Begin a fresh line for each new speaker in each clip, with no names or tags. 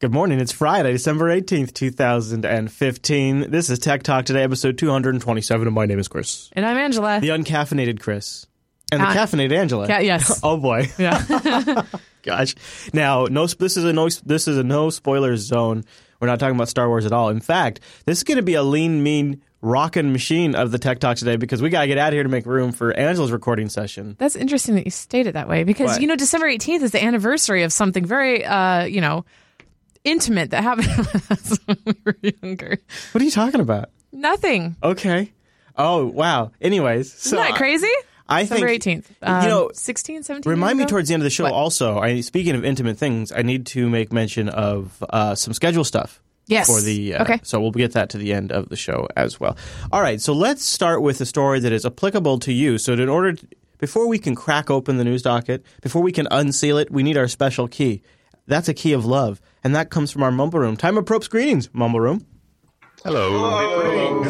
Good morning. It's Friday, December 18th, 2015. This is Tech Talk Today, episode 227, and my name is Chris.
And I'm Angela.
The uncaffeinated Chris. And the
Uh,
caffeinated Angela.
Ca- yes.
oh boy.
yeah.
Gosh. Now, no this is a no this is a no spoilers zone. We're not talking about Star Wars at all. In fact, this is going to be a lean mean rockin' machine of the Tech Talk today because we got to get out of here to make room for Angela's recording session.
That's interesting that you state it that way because,
What?
you know, December 18th is the anniversary of something very, uh, you know, intimate that happened with us when we were younger.
What are you talking about?
Nothing.
Okay. Oh, wow. Anyways, so
Isn't that crazy?
I
December
think
18th. Um,
you know,
16, 17
Remind me towards the end of the show.
What?
Also, I speaking of intimate things, I need to make mention of uh, some schedule stuff.
Yes.
For the uh,
Okay.
so we'll get that to the end of the show as well. All right, so let's start with a story that is applicable to you. So, in order to, before we can crack open the news docket, before we can unseal it, we need our special key. That's a key of love, and that comes from our mumble room. Time of probe greetings, mumble room. Hello.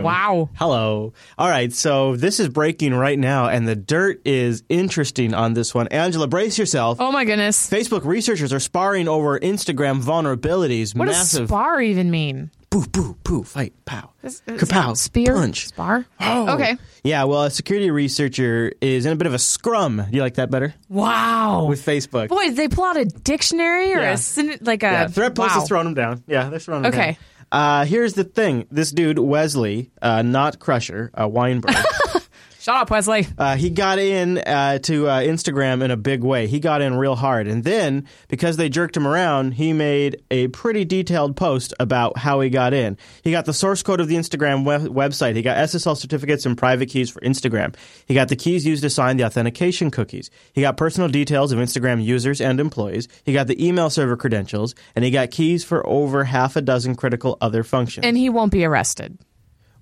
Wow.
Hello. All right, so this is breaking right now, and the dirt is interesting on this one. Angela, brace yourself.
Oh, my goodness.
Facebook researchers are sparring over Instagram vulnerabilities.
What
Massive
does spar even mean?
Boo, boo, boo, fight, pow,
Is- is
kapow,
Spear?
punch.
Spar?
Oh.
Okay.
Yeah, well, a security researcher is in a bit of a scrum. Do you like that better?
Wow.
With Facebook.
Boy, did they pull out a dictionary or
Yeah.
a syn- like a
yeah, Threatpost
wow.
is throwing them down. Yeah, they're throwing them
Okay.
down. Uh, here's the thing. This dude, Wesley, uh, not Crusher, uh, Wineberg,
Shut up, Wesley.
uh, he got in uh, to uh, Instagram in a big way. He got in real hard. And then, because they jerked him around, he made a pretty detailed post about how he got in. He got the source code of the Instagram web- website. He got SSL certificates and private keys for Instagram. He got the keys used to sign the authentication cookies. He got personal details of Instagram users and employees. He got the email server credentials. And he got keys for over half a dozen critical other functions.
And he won't be arrested.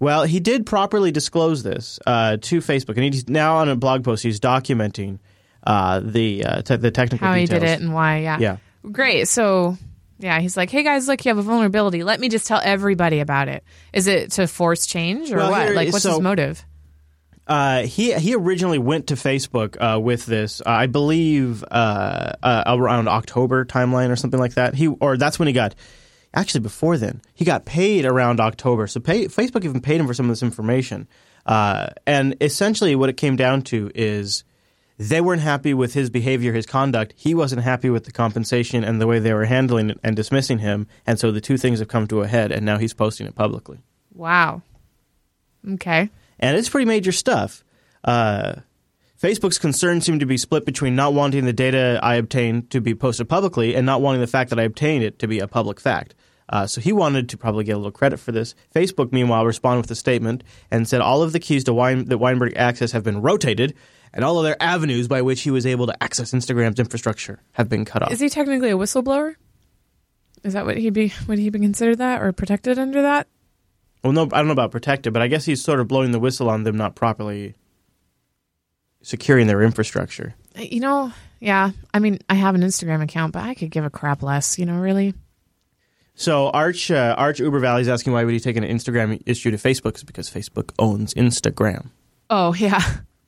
Well, he did properly disclose this uh, to Facebook, and he's now on a blog post. He's documenting uh, the uh, te- the technical
how
details.
he did it and why. Yeah.
Yeah.
Great. So, yeah, he's like, hey guys, look, you have a vulnerability. Let me just tell everybody about it. Is it to force change or
Well,
what?
here-
like, what's
so-
his motive?
Uh, he he originally went to Facebook uh, with this, uh, I believe, uh, uh, around October timeline or something like that. He or that's when he got. Actually, before then, he got paid around October. So pay, Facebook even paid him for some of this information. Uh, and essentially, what it came down to is they weren't happy with his behavior, his conduct. He wasn't happy with the compensation and the way they were handling it and dismissing him. And so the two things have come to a head, and now he's posting it publicly.
Wow. Okay.
and it's pretty major stuff. Uh, Facebook's concerns seem to be split between not wanting the data I obtained to be posted publicly and not wanting the fact that I obtained it to be a public fact. Uh, so he wanted to probably get a little credit for this. Facebook, meanwhile, responded with a statement and said all of the keys to Wein- that Wineberg access have been rotated, and all of their avenues by which he was able to access Instagram's infrastructure have been cut off.
Is he technically a whistleblower? Is that what he'd be? Would he be considered that or protected under that?
well, no, I don't know about protected, but I guess he's sort of blowing the whistle on them not properly securing their infrastructure.
You know, yeah. I mean, I have an Instagram account, but I could give a crap less. You know, really.
So Arch uh, Arch Uber Valley is asking why would he take an Instagram issue to Facebook? It's because Facebook owns Instagram.
Oh yeah.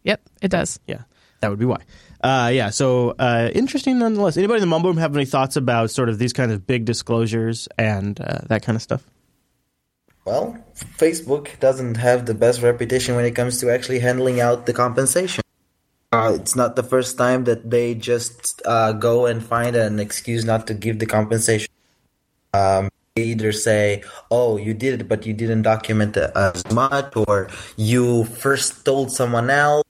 Yep, it does.
Yeah, that would be why. Uh, yeah, so uh, interesting nonetheless. Anybody in the mumble room have any thoughts about sort of these kinds of big disclosures and uh, that kind of stuff?
Well, Facebook doesn't have the best reputation when it comes to actually handling out the compensation. Uh, it's not the first time that they just uh, go and find an excuse not to give the compensation. Um, they either say, "Oh, you did it, but you didn't document as much," or "You first told someone else."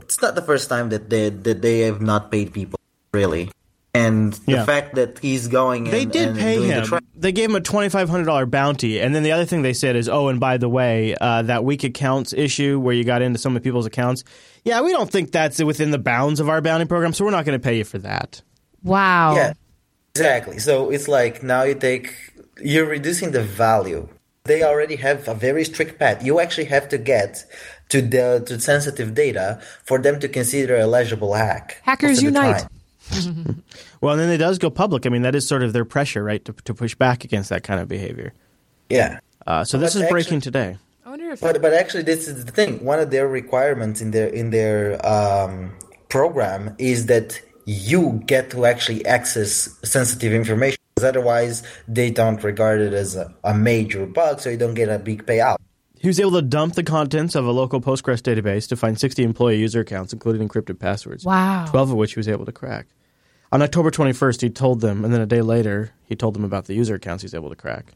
It's not the first time that they that they have not paid people really, and the
Yeah.
fact that he's going.
They
and,
did
and
pay
doing
him.
The tra-
they gave him a twenty five hundred dollar bounty, and then the other thing they said is, "Oh, and by the way, uh, that weak accounts issue where you got into some of people's accounts, yeah, we don't think that's within the bounds of our bounty program, so we're not going to pay you for that."
Wow.
Yeah, exactly. So it's like now you take you're reducing the value. They already have a very strict path. You actually have to get to the to sensitive data for them to consider a legible hack.
Hackers
most of the
unite.
time.
Well, and then it does go public. I mean, that is sort of their pressure, right, to, to push back against that kind of behavior.
Yeah.
Uh, so this
But
is breaking today.
I wonder if
But but actually, this is the thing. One of their requirements in their in their um, program is that you get to actually access sensitive information. Because otherwise, they don't regard it as a, a major bug, so you don't get a big payout.
He was able to dump the contents of a local Postgres database to find 60 employee user accounts, including encrypted passwords.
Wow.
12 of which he was able to crack. On October 21st, he told them, and then a day later, he told them about the user accounts he's able to crack.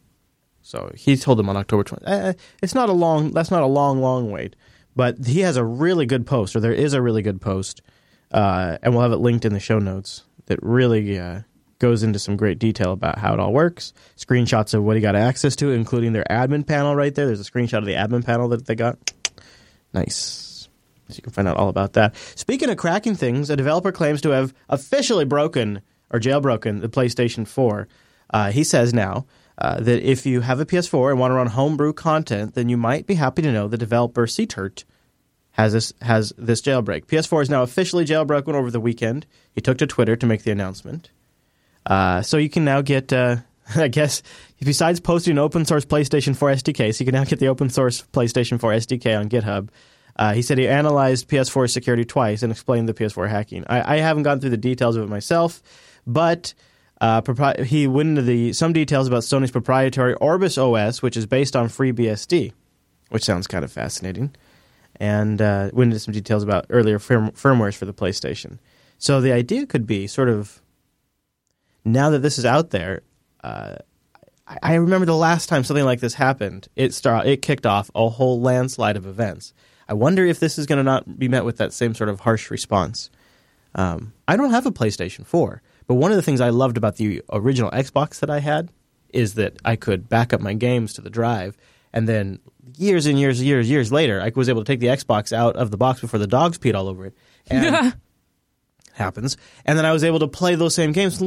So he told them on October 20th. Eh, it's not a long, that's not a long, long wait. But he has a really good post, or there is a really good post, uh, and we'll have it linked in the show notes that really uh, goes into some great detail about how it all works. Screenshots of what he got access to, including their admin panel right there. There's a screenshot of the admin panel that they got. Nice. So you can find out all about that. Speaking of cracking things, a developer claims to have officially broken or jailbroken the PlayStation 4. Uh, he says now uh, that if you have a PS4 and want to run homebrew content, then you might be happy to know the developer CTurt has this has this jailbreak. PS4 is now officially jailbroken over the weekend. He took to Twitter to make the announcement. Uh, so you can now get, uh, I guess, besides posting an open source PlayStation 4 SDK, so you can now get the open source PlayStation 4 SDK on GitHub. Uh, he said he analyzed PS4 security twice and explained the PS4 hacking. I, I haven't gone through the details of it myself, but uh, propri- he went into the some details about Sony's proprietary Orbis OS, which is based on FreeBSD, which sounds kind of fascinating, and uh, went into some details about earlier firm- firmwares for the PlayStation. So the idea could be sort of now that this is out there. Uh, I, I remember the last time something like this happened. It start it kicked off a whole landslide of events. I wonder if this is going to not be met with that same sort of harsh response. Um, I don't have a PlayStation 4, but one of the things I loved about the original Xbox that I had is that I could back up my games to the drive, and then years and years and years years later, I was able to take the Xbox out of the box before the dogs peed all over it. And happens, and then I was able to play those same games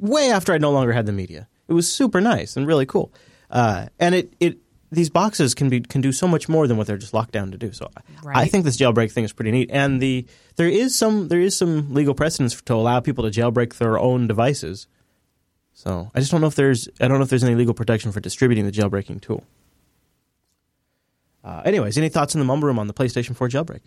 way after I no longer had the media. It was super nice and really cool, uh, and it it these boxes can be can do so much more than what they're just locked down to do. So I- I think this jailbreak thing is pretty neat, and the there is some there is some legal precedence to allow people to jailbreak their own devices. So I just don't know if there's I don't know if there's any legal protection for distributing the jailbreaking tool. Uh, anyways, any thoughts in the mumble room on the PlayStation 4 jailbreak?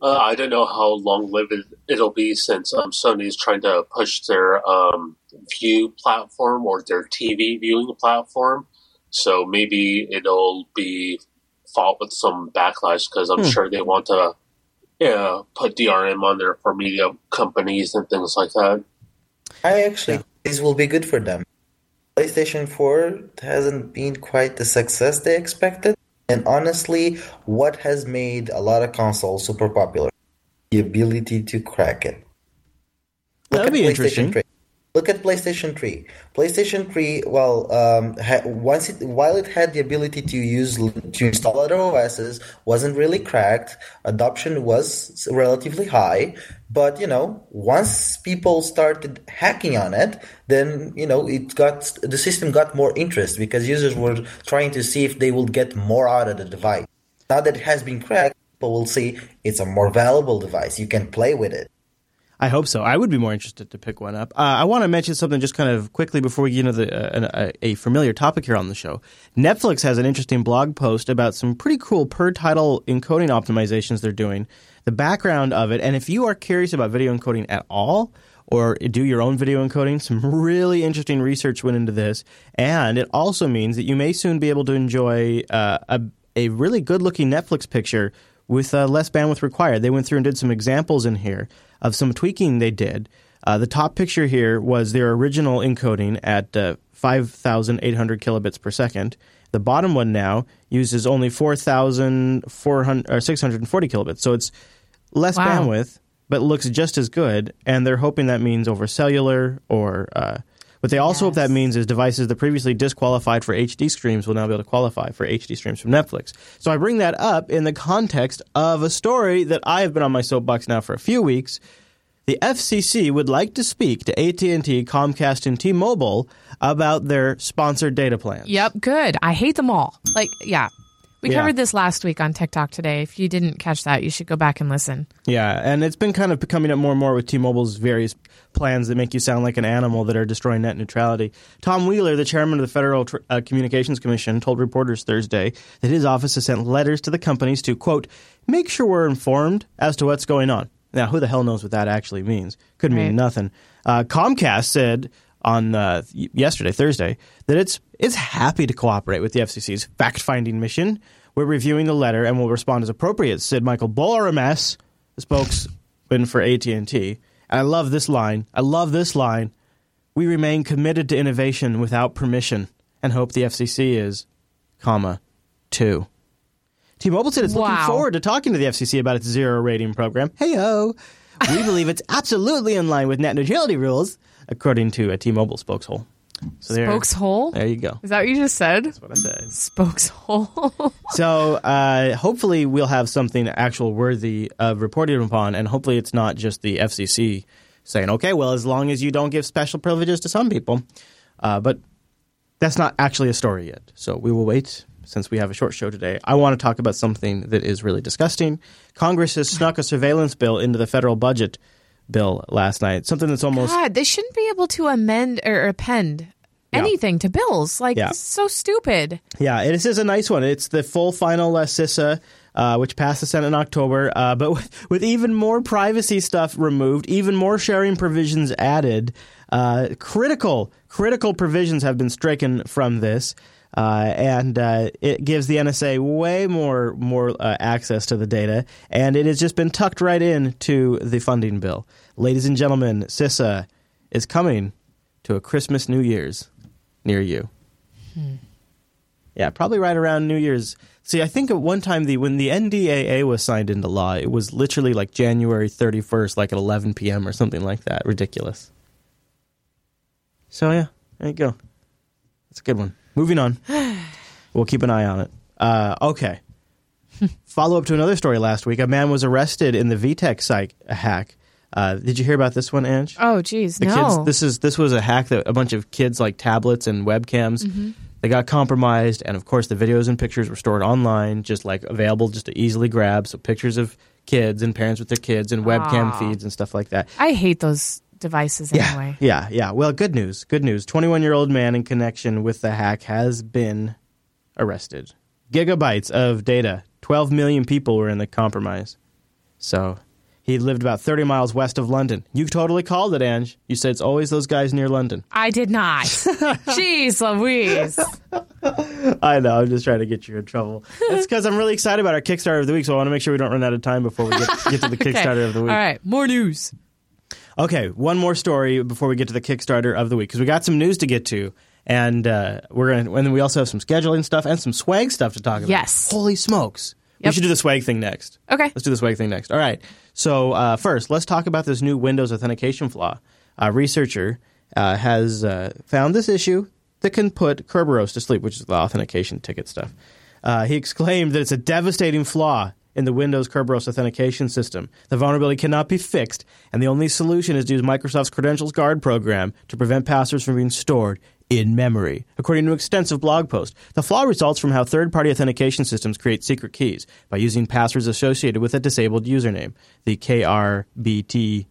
Uh, I don't know how long lived it'll be since um, Sony is trying to push their um, view platform or their TV viewing platform. So maybe it'll be fought with some backlash because I'm
Hmm.
sure they want to yeah, put DRM on there for media companies and things like that.
I actually this will be good for them. PlayStation 4 hasn't been quite the success they expected. And honestly, what has made a lot of consoles super popular? The ability to crack it.
That'd be interesting.
3. Look at PlayStation 3. PlayStation 3, well, um, ha- once it, while it had the ability to use to install other OSs, wasn't really cracked. Adoption was relatively high, but you know, once people started hacking on it, then you know it got the system got more interest because users were trying to see if they would get more out of the device. Now that it has been cracked, people will see it's a more valuable device. You can play with it.
I hope so. I would be more interested to pick one up. Uh, I want to mention something just kind of quickly before we get into the, uh, a, a familiar topic here on the show. Netflix has an interesting blog post about some pretty cool per title encoding optimizations they're doing, the background of it, and if you are curious about video encoding at all, or do your own video encoding, some really interesting research went into this, and it also means that you may soon be able to enjoy uh, a, a really good looking Netflix picture with uh, less bandwidth required. They went through and did some examples in here of some tweaking they did. Uh, the top picture here was their original encoding at uh, 5,800 kilobits per second. The bottom one now uses only 4,400 or 640 kilobits, so it's less
Wow.
bandwidth, but looks just as good. And they're hoping that means over cellular or. Uh, what they also hope that means is devices that previously disqualified for HD streams will now be able to qualify for HD streams from Netflix. So I bring that up in the context of a story that I have been on my soapbox now for a few weeks. The FCC would like to speak to AT&T, Comcast, and T-Mobile about their sponsored data plans.
Yep, good. I hate them all. Like, yeah. We
Yeah.
covered this last week on Tech Talk today. If you didn't catch that, you should go back and listen.
Yeah, and it's been kind of coming up more and more with T-Mobile's various plans that make you sound like an animal that are destroying net neutrality. Tom Wheeler, the chairman of the Federal Tr- uh, Communications Commission, told reporters Thursday that his office has sent letters to the companies to quote make sure we're informed as to what's going on. Now, who the hell knows what that actually means? Could mean
Right.
nothing. Uh, Comcast said on uh, yesterday, Thursday, that it's it's happy to cooperate with the FCC's fact-finding mission. We're reviewing the letter and will respond as appropriate," said Michael Balmoris, the spokesman for AT and T. And I love this line. I love this line. We remain committed to innovation without permission, and hope the FCC is, comma, too. T-Mobile said it's looking
Wow.
forward to talking to the FCC about its zero rating program. Heyo, we believe it's absolutely in line with net neutrality rules, according to a T-Mobile spokeshole. So there,
Spokeshole?
there you go.
Is that what you just said?
That's what I said.
Spokeshole.
So uh, hopefully we'll have something actual worthy of reporting upon, and hopefully it's not just the FCC saying, "Okay, well, as long as you don't give special privileges to some people," uh, but that's not actually a story yet. So we will wait. Since we have a short show today, I want to talk about something that is really disgusting. Congress has snuck a surveillance bill into the federal budget bill last night. Something that's almost
God, they shouldn't be able to amend or append
Yeah.
anything to bills. Like,
Yeah.
this is so stupid.
Yeah, this is a nice one. It's the full final CISA, uh, which passed the Senate in October, uh, but with, with even more privacy stuff removed, even more sharing provisions added. Uh, critical, critical provisions have been stricken from this. Uh, and uh, it gives the NSA way more more uh, access to the data, and it has just been tucked right in to the funding bill. Ladies and gentlemen, CISA is coming to a Christmas New Year's near you. Yeah, probably right around New Year's. See, I think at one time the when the NDAA was signed into law, it was literally like January 31st, like at 11 p.m. or something like that. Ridiculous. So yeah, there you go. That's a good one. Moving on. we'll keep an eye on it. Uh, okay. Follow up to another story last week. A man was arrested in the VTech site hack. Uh, did you hear about this one, Ange?
Oh, geez,
The
no.
kids. This is this was a hack that a bunch of kids like tablets and webcams.
Mm-hmm.
They got compromised, and of course, the videos and pictures were stored online, just like available, just to easily grab. So pictures of kids and parents with their kids and webcam
Aw.
feeds and stuff like that.
I hate those devices anyway.
Yeah, yeah. Well, good news. Good news. 21 year old man in connection with the hack has been arrested. Gigabytes of data. 12 million people were in the compromise. So he lived about 30 miles west of London. You totally called it, Ange. You said it's always those guys near London.
I did not. Jeez Louise.
I know. I'm just trying to get you in trouble. It's because I'm really excited about our Kickstarter of the week, so I want to make sure we don't run out of time before we get, get to the
Okay.
Kickstarter of the week.
All right, more news.
Okay, one more story before we get to the Kickstarter of the week because we got some news to get to, and uh, we're gonna. And then we also have some scheduling stuff and some swag stuff to talk about.
Yes.
Holy smokes! We should do the swag thing next.
Okay.
Let's do the swag thing next. All right. So uh, first, let's talk about this new Windows authentication flaw. A researcher uh, has uh, found this issue that can put Kerberos to sleep, which is the authentication ticket stuff. Uh, he exclaimed that it's a devastating flaw in the Windows Kerberos authentication system. The vulnerability cannot be fixed, and the only solution is to use Microsoft's Credentials Guard program to prevent passwords from being stored in memory. According to an extensive blog post, the flaw results from how third party authentication systems create secret keys by using passwords associated with a disabled username, the KRBTGT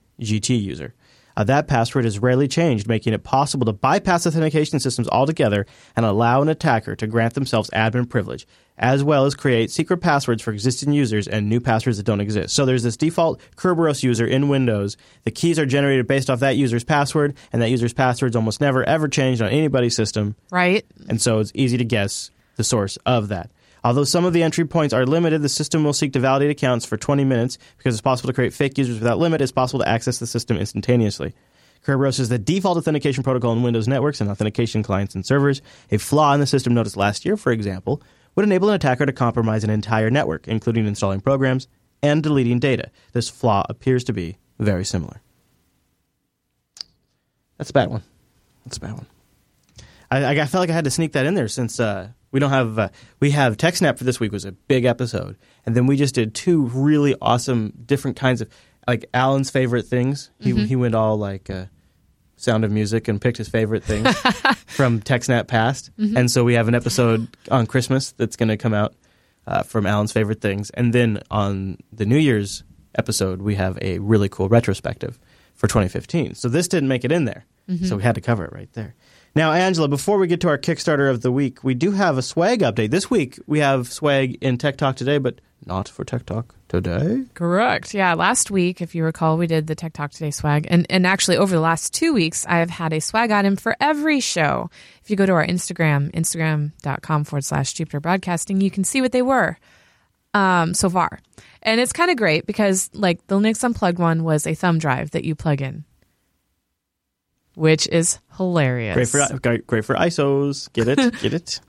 user. Uh, that password is rarely changed, making it possible to bypass authentication systems altogether and allow an attacker to grant themselves admin privilege, as well as create secret passwords for existing users and new passwords that don't exist. So there's this default Kerberos user in Windows. The keys are generated based off that user's password, and that user's password's almost never ever changed on anybody's system.
Right?
And so it's easy to guess the source of that. Although some of the entry points are limited, the system will seek to validate accounts for 20 minutes because it's possible to create fake users without limit. It's possible to access the system instantaneously. Kerberos is the default authentication protocol in Windows networks and authentication clients and servers. A flaw in the system noticed last year, for example, would enable an attacker to compromise an entire network, including installing programs and deleting data. This flaw appears to be very similar. That's a bad one. That's a bad one. I, I felt like I had to sneak that in there since uh, we don't have uh, we have TechSnap for this week was a big episode, and then we just did two really awesome different kinds of like Alan's favorite things. He he went all like uh, Sound of Music and picked his favorite things from TechSnap past, and so we have an episode on Christmas that's going to come out uh, from Alan's favorite things, and then on the New Year's episode we have a really cool retrospective for 2015. So this didn't make it in there, so we had to cover it right there. Now, Angela, before we get to our Kickstarter of the week, we do have a swag update. This week we have swag in Tech Talk today, but not for Tech Talk today.
Correct. Yeah. Last week, if you recall, we did the Tech Talk Today swag. And, and actually, over the last two weeks, I have had a swag item for every show. If you go to our Instagram, instagram.com forward slash Jupiter Broadcasting, you can see what they were um, so far. And it's kind of great because, like, the Linux Unplugged one was a thumb drive that you plug in, which is hilarious.
Great for great, great for ISOs. Get it? Get it?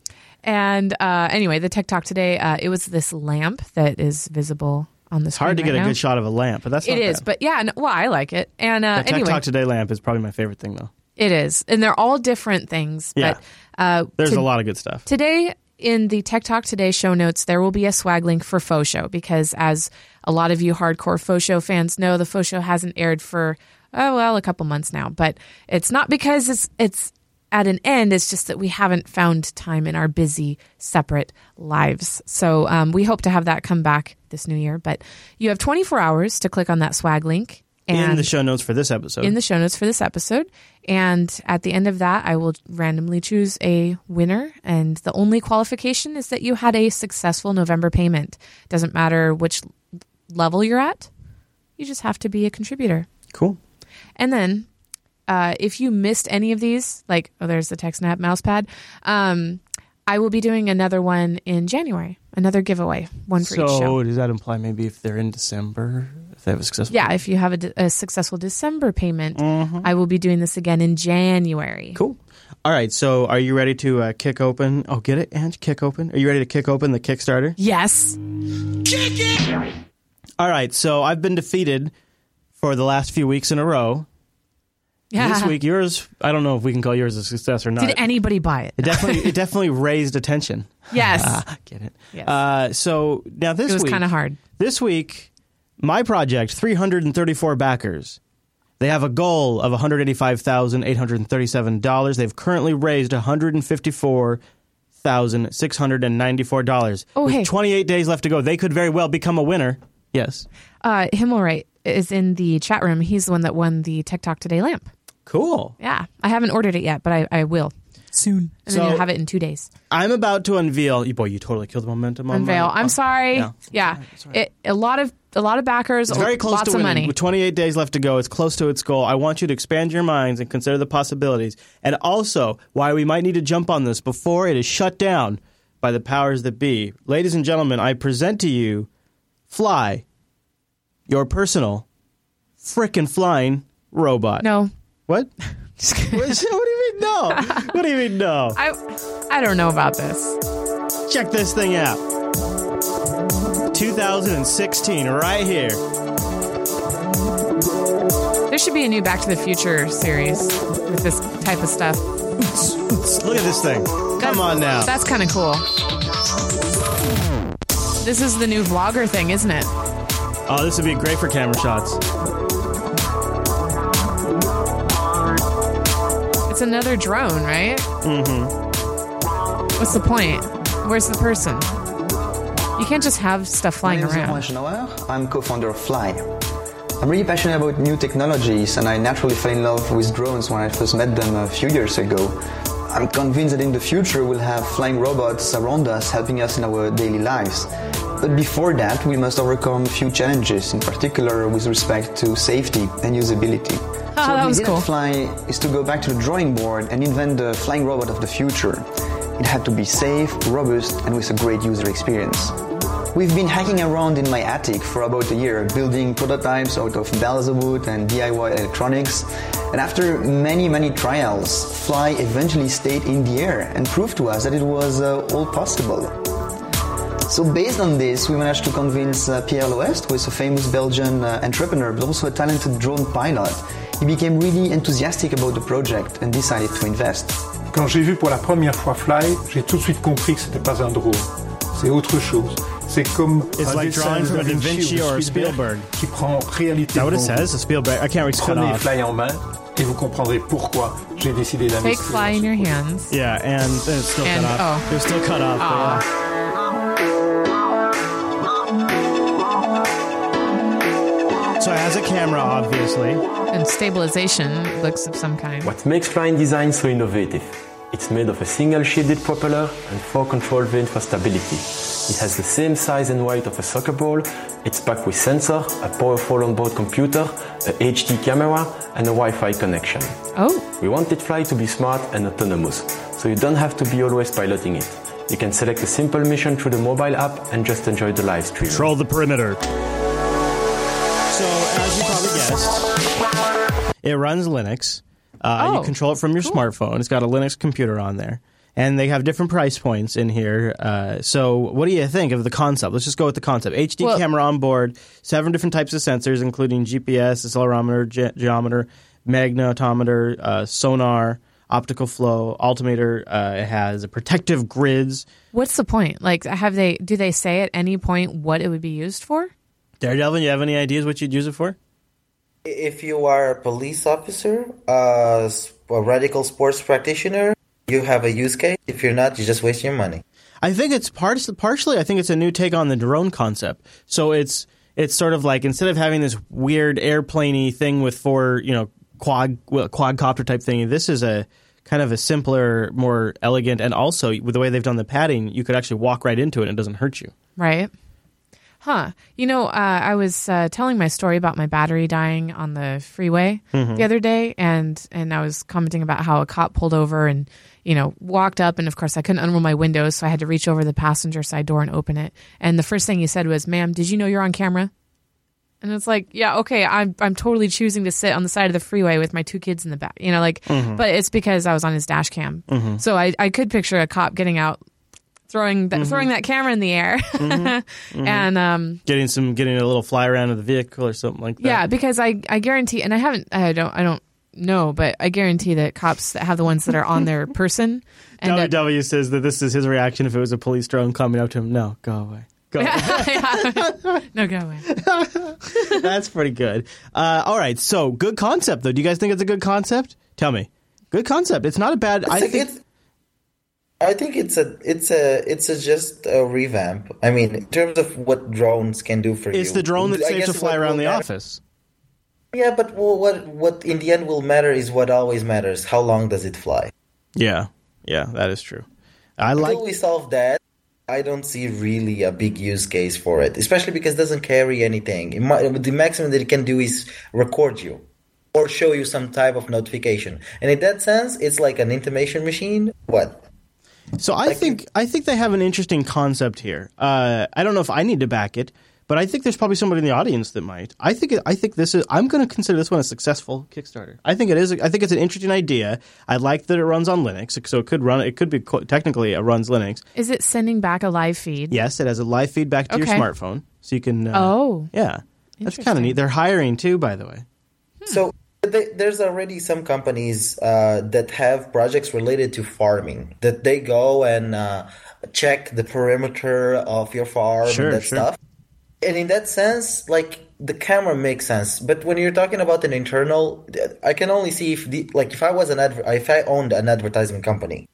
And uh, anyway, the Tech Talk today, uh, it was this lamp that is visible on the screen.
It's hard to
screen
get
right
a good shot of a lamp, but that's
It is,
bad.
but yeah, no, well, I like it. And uh,
The Tech
anyway,
Talk Today lamp is probably my favorite thing, though.
it is, and they're all different things.
Yeah.
But uh,
There's
to-
a lot of good stuff.
Today, in the Tech Talk Today show notes, there will be a swag link for Faux Show because, as a lot of you hardcore Faux Show fans know, the Faux Show hasn't aired for oh well a couple months now. But it's not because it's it's at an end. It's just that we haven't found time in our busy separate lives. So um, we hope to have that come back this new year. But you have 24 hours to click on that swag link. And
in the show notes for this episode.
in the show notes for this episode. And at the end of that, I will randomly choose a winner. And the only qualification is that you had a successful November payment. Doesn't matter which level you're at, you just have to be a contributor.
cool.
And then uh, if you missed any of these, like, oh, there's the TechSnap mousepad, um, I will be doing another one in January, another giveaway, one for each show.
So does that imply maybe if they're in December, if they have a successful?
Yeah, if you have a, a successful December payment, I will be doing this again in January.
Cool. All right. So are you ready to uh, kick open? Oh, get it, and kick open. Are you ready to kick open the Kickstarter?
Yes. Kick it.
All right. So I've been defeated for the last few weeks in a row.
Yeah.
This week, yours. I don't know if we can call yours a success or not.
Did anybody buy it?
it definitely, it definitely raised attention.
Yes.
Ah, get it?
Yes.
Uh, so now this
it was
week,
kind of hard.
This week, my project, 334 backers. They have a goal of $185,837. They've currently raised $154,694.
Oh,
With
hey.
28 days left to go. They could very well become a winner. Yes.
Uh, Himmelwright is in the chat room. He's the one that won the Tech Talk Today lamp.
Cool.
Yeah. I haven't ordered it yet, but I, I will soon. And
So-
then you'll have it in two days.
I'm about to unveil. Boy, you totally killed the momentum on
Unveil.
my-
I'm oh, sorry.
Yeah.
Yeah. It, a lot of a lot of backers.
It's very close
lots
to
of money.
With 28 days left to go, it's close to its goal. I want you to expand your minds and consider the possibilities, and also why we might need to jump on this before it is shut down by the powers that be. Ladies and gentlemen, I present to you Fleye, your personal frickin' flying robot.
No.
What? What, what do you mean no? what do you mean no?
I I don't know about this.
Check this thing out. 2016, right here.
There should be a new Back to the Future series with this type of stuff.
Look at this thing. Come on now.
That's kind of cool. This is the new vlogger thing, isn't it?
Oh, this would be great for camera shots.
It's another drone, right? Mm-hmm. What's the point? Where's the person? You can't just have stuff flying
My
flying
name is
around.
Laurent Eschenauer. I'm co-founder of Fleye. I'm really passionate about new technologies and I naturally fell in love with drones when I first met them a few years ago. I'm convinced that in the future we'll have flying robots around us helping us in our daily lives. But before that, we must overcome a few challenges, in particular with respect to safety and usability.
Ah,
so
that
what
was
we did
cool.
at Fleye is to go back to the drawing board and invent the flying robot of the future. It had to be safe, robust, and with a great user experience. We've been hacking around in my attic for about a year, building prototypes out of balsa wood and DIY electronics. And after many, many trials, Fleye eventually stayed in the air and proved to us that it was uh, all possible. So based on this, we managed to convince uh, Pierre L'Hoest, who is a famous Belgian uh, entrepreneur, but also a talented drone pilot. He became really enthusiastic about the project and decided to invest.
Quand j'ai vu pour la première fois Fleye, j'ai tout de suite compris que c'était pas un drone. C'est autre chose. C'est comme
It's
un
like
dessin
drawing
de
from a Da Vinci or a
Spielberg
Spielberg.
qui prend réalité
that what it says? Spielberg. I can't reach
vous.
cut
Prenez
off.
Fleye en main et vous comprendrez pourquoi j'ai décidé
Take fly in your hands.
Yeah, and it's still
And-
cut off.
oh.
It's still cut off. but
Aw.
yeah. Has a camera, obviously.
And stabilization looks of some kind.
What makes flying design so innovative It's made of a single shielded propeller and four control vanes for stability. It has the same size and weight of a soccer ball. It's packed with sensor, a powerful onboard computer, a HD camera, and a Wi-Fi connection.
Oh,
We wanted Fleye to be smart and autonomous, so you don't have to be always piloting it. You can select a simple mission through the mobile app and just enjoy the live stream.
Control the perimeter. So, as you probably guessed, it runs Linux. Uh,
Oh,
you control it from your smartphone. It's got a Linux computer on there. And they have different price points in here. Uh, so, what do you think of the concept? Let's just go with the concept. HD
Well-
camera on board, seven different types of sensors, including GPS, accelerometer, ge- gyrometer, magnetometer, uh, sonar, optical flow, altimeter. Uh, it has a protective grids.
what's the point? Like, have they? Do they say at any point what it would be used for?
Daredevil, you have any ideas what you'd use it for?
If you are a police officer, uh, s- a radical sports practitioner, you have a use case. If you're not, you're just waste your money.
I think it's part, partially. I think it's a new take on the drone concept. So it's it's sort of like instead of having this weird airplaney thing with four, you know, quad well, quadcopter type thing, this is a kind of a simpler, more elegant, and also with the way they've done the padding, you could actually walk right into it and it doesn't hurt you.
Right. Huh. You know, uh, I was uh, telling my story about my battery dying on the freeway
Mm-hmm.
the other day, and and I was commenting about how a cop pulled over and you know walked up, and of course I couldn't unroll my windows, so I had to reach over the passenger side door and open it. And the first thing he said was, "Ma'am, did you know you're on camera?" And it's like, yeah, okay, I'm I'm totally choosing to sit on the side of the freeway with my two kids in the back, you know, like,
Mm-hmm.
but it's because I was on his dash cam, so I I could picture a cop getting out. Throwing
Mm-hmm.
that, throwing that camera in the air, and um,
Getting some, getting a little fly around of the vehicle or something like that.
yeah, because I I guarantee, and I haven't, I don't, I don't know, but I guarantee that cops that have the ones that are on their person, and that,
WW says that this is his reaction if it was a police drone coming up to him. No, go away. Go away.
no go away.
That's pretty good. Uh, all right, so good concept though. Do you guys think it's a good concept? Tell me. Good concept. It's not a bad. I
think
think
it's. I think it's a it's a it's a just a revamp. I mean, in terms of what drones can do for you,
it's the drone that's safe to fly around the
matter-
office.
Yeah, but what what in the end will matter is what always matters. How long does it fly?
Yeah, yeah, that is true. I like.
Until we solve that, I don't see really a big use case for it, especially because it doesn't carry anything. It might, the maximum that it can do is record you or show you some type of notification. And in that sense, it's like an intimation machine. What?
So I think I think they have an interesting concept here. Uh, I don't know if I need to back it, but I think there's probably somebody in the audience that might. I think I think this is. I'm going to consider this one a successful Kickstarter. I think it is. I think it's an interesting idea. I like that it runs on Linux, so it could run. It could be technically it runs Linux.
Is it sending back a live feed?
Yes, it has a live feedback to your smartphone, so you can. Uh,
Oh.
yeah, that's kind of neat. They're hiring too, by the way.
So they, there's already some companies uh, that have projects related to farming that they go and uh, check the perimeter of your farm
Sure,
and that
sure.
stuff. And in that sense, like the camera makes sense. But when you're talking about an internal, I can only see if the like if I was an adver- if I owned an advertisement company,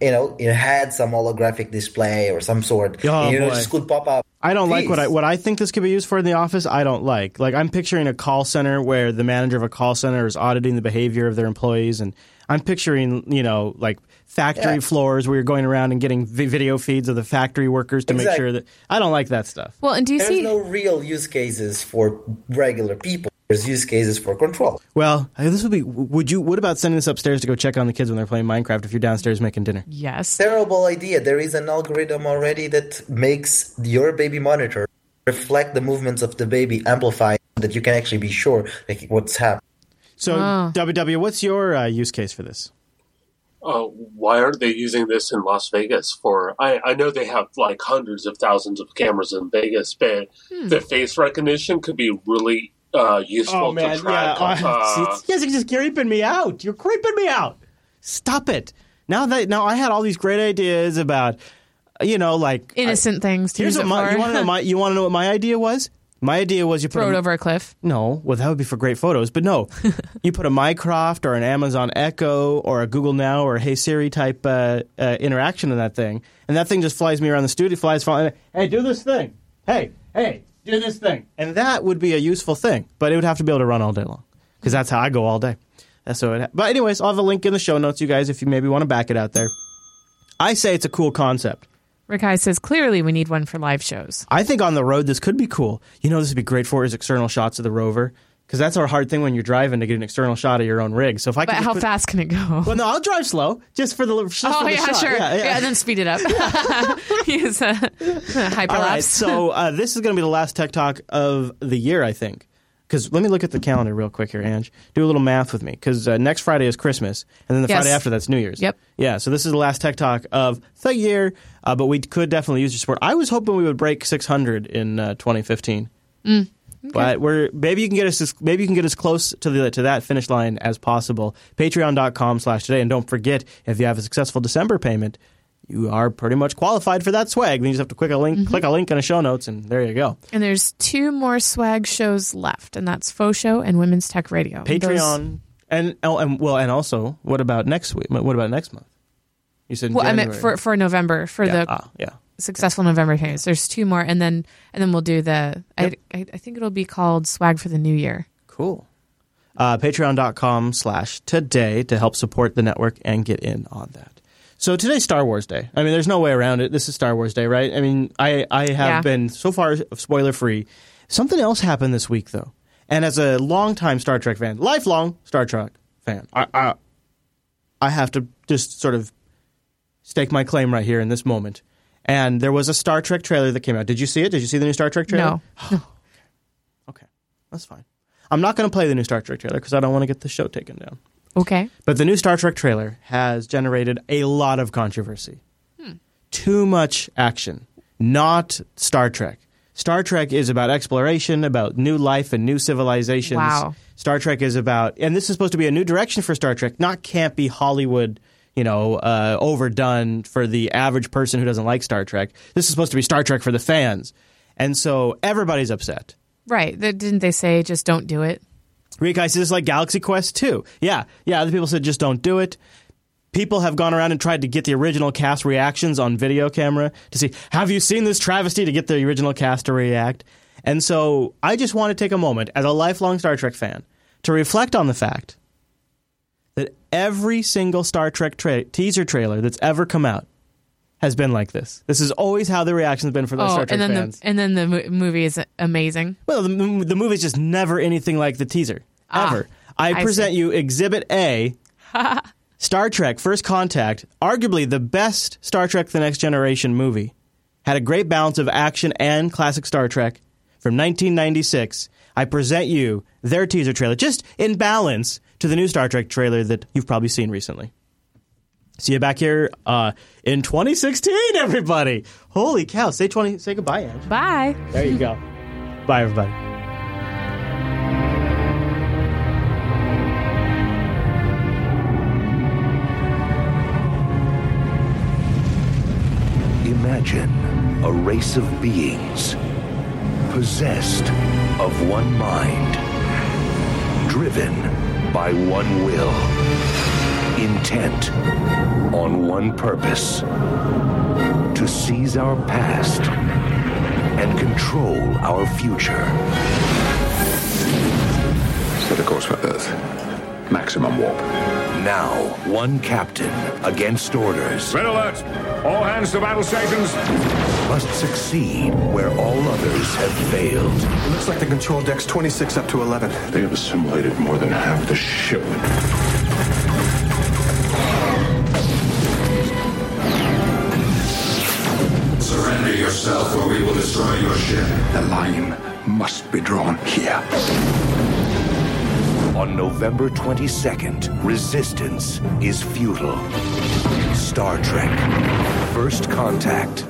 you know, it had some holographic display or some sort,
Oh,
you know,
boy.
just could pop up.
I don't like what I what I think this could be used for in the office. I don't like. Like I'm picturing a call center where the manager of a call center is auditing the behavior of their employees, and I'm picturing you know like factory
Yeah.
floors where you're going around and getting vi- video feeds of the factory workers to make sure that I don't like that stuff.
Well, and do you
There's
see?
no real use cases for regular people. There's use cases for control.
Well, this would be. Would you? What about sending this upstairs to go check on the kids when they're playing Minecraft if you're downstairs making dinner?
yes.
terrible idea. There is an algorithm already that makes your baby monitor reflect the movements of the baby, amplify that you can actually be sure like what's happening.
So,
Oh.
WW, what's your uh, use case for this?
Uh, why aren't they using this in Las Vegas for? I, I know they have like hundreds of thousands of cameras in Vegas, but
Hmm.
the face recognition could be really uh, useful to track. uh,
Oh, you guys are just creeping me out. You're creeping me out. Stop it. Now that now I had all these great ideas about, you know, like
Innocent things to
Here's
use
what
it
my, you want to know. My, you want to know what my idea was? My idea was you put
Throw it over a cliff.
No, well that would be for great photos, but no, you put a Mycroft or an Amazon Echo or a Google Now or a Hey Siri type uh, uh, interaction in that thing, and that thing just flies me around the studio. Flies, flies. Hey, do this thing. Hey, hey, do this thing, and that would be a useful thing, but it would have to be able to run all day long because that's how I go all day. That's so it. But anyways, I'll have a link in the show notes, you guys, if you maybe want to back it out there. I say it's a cool concept.
Rick says clearly we need one for live shows.
I think on the road this could be cool. You know, this would be great for is external shots of the rover because that's our hard thing when you're driving to get an external shot of your own rig. So if I
But how
put-
fast can it go?
Well, no, I'll drive slow just for the just
oh
for the
yeah,
shot.
sure.
Yeah, yeah.
and then speed it up. Use a hyperlapse.
All right, so uh, this is going to be the last Tech Talk of the year, I think. Because let me look at the calendar real quick here, Ange. Do a little math with me. Because uh, next Friday is Christmas, and then the
Yes.
Friday after that's New Year's.
Yep.
Yeah, so this is the last Tech Talk of the year, uh, but we could definitely use your support. I was hoping we would break 600 in uh, 2015.
Mm,
But we're maybe you can get us as, maybe you can get as close to the to that finish line as possible. Patreon.com slash today. And don't forget, if you have a successful December payment, you are pretty much qualified for that swag. Then you just have to click a link,
Mm-hmm.
click a link in the show notes, and there you go.
And there's two more swag shows left, and that's Faux Show and Women's Tech Radio. Those-
Patreon and oh, and well, and also, what about next week? What about next month? You said
well, I meant for for November for
yeah,
the
ah, yeah.
Successful November payments. There's two more, and then and then we'll do the. I, I I think it'll be called Swag for the New Year.
Cool. Uh, Patreon.com slash today to help support the network and get in on that. So today's Star Wars Day. I mean, there's no way around it. This is Star Wars Day, right? I mean, I, I have
Yeah.
been so far spoiler free. Something else happened this week, though. And as a longtime Star Trek fan, lifelong Star Trek fan, I, I, I have to just sort of stake my claim right here in this moment. And there was a Star Trek trailer that came out. Did you see it? Did you see the new Star Trek trailer?
No,
Okay, that's fine. I'm not going to play the new Star Trek trailer because I don't want to get the show taken down.
okay.
But the new Star Trek trailer has generated a lot of controversy. Hmm. Too much action. Not Star Trek. Star Trek is about exploration, about new life and new civilizations.
Wow.
Star Trek is about, and this is supposed to be a new direction for Star Trek, not campy Hollywood, you know, uh, overdone for the average person who doesn't like Star Trek. This is supposed to be Star Trek for the fans. And so everybody's upset.
Right? Didn't they say just don't do it?
Rikai says it's like Galaxy Quest 2. Yeah, yeah, other people said just don't do it. People have gone around and tried to get the original cast reactions on video camera to see, have you seen this travesty to get the original cast to react? And so I just want to take a moment as a lifelong Star Trek fan to reflect on the fact every single Star Trek tra- teaser trailer that's ever come out has been like this. This is always how the reaction's been for the
Oh,
Star Trek
and then
fans.
the and then the mo- movie is amazing.
Well, the, the movie's just never anything like the teaser
Ah,
ever. I,
I
present
see.
you Exhibit A, Star Trek: First Contact, arguably the best Star Trek: The Next Generation movie, had a great balance of action and classic Star Trek from 1996. I present you their teaser trailer, just in balance to the new Star Trek trailer that you've probably seen recently. See you back here uh, in 2016, everybody. Holy cow! Say 20. Say goodbye, Ange.
Bye.
There you go. Bye, everybody.
Imagine a race of beings possessed of one mind, driven by one will, intent on one purpose to seize our past and control our future.
Set a course for Earth. Maximum warp.
Now, one captain against orders
Red alert! All hands to battle stations!
must succeed where all others have failed.
It looks like the control deck's 26 up to 11.
They have assimilated more than half the ship. Surrender yourself or we will destroy your ship. The line must be drawn here.
On November 22nd, resistance is futile. Star Trek First Contact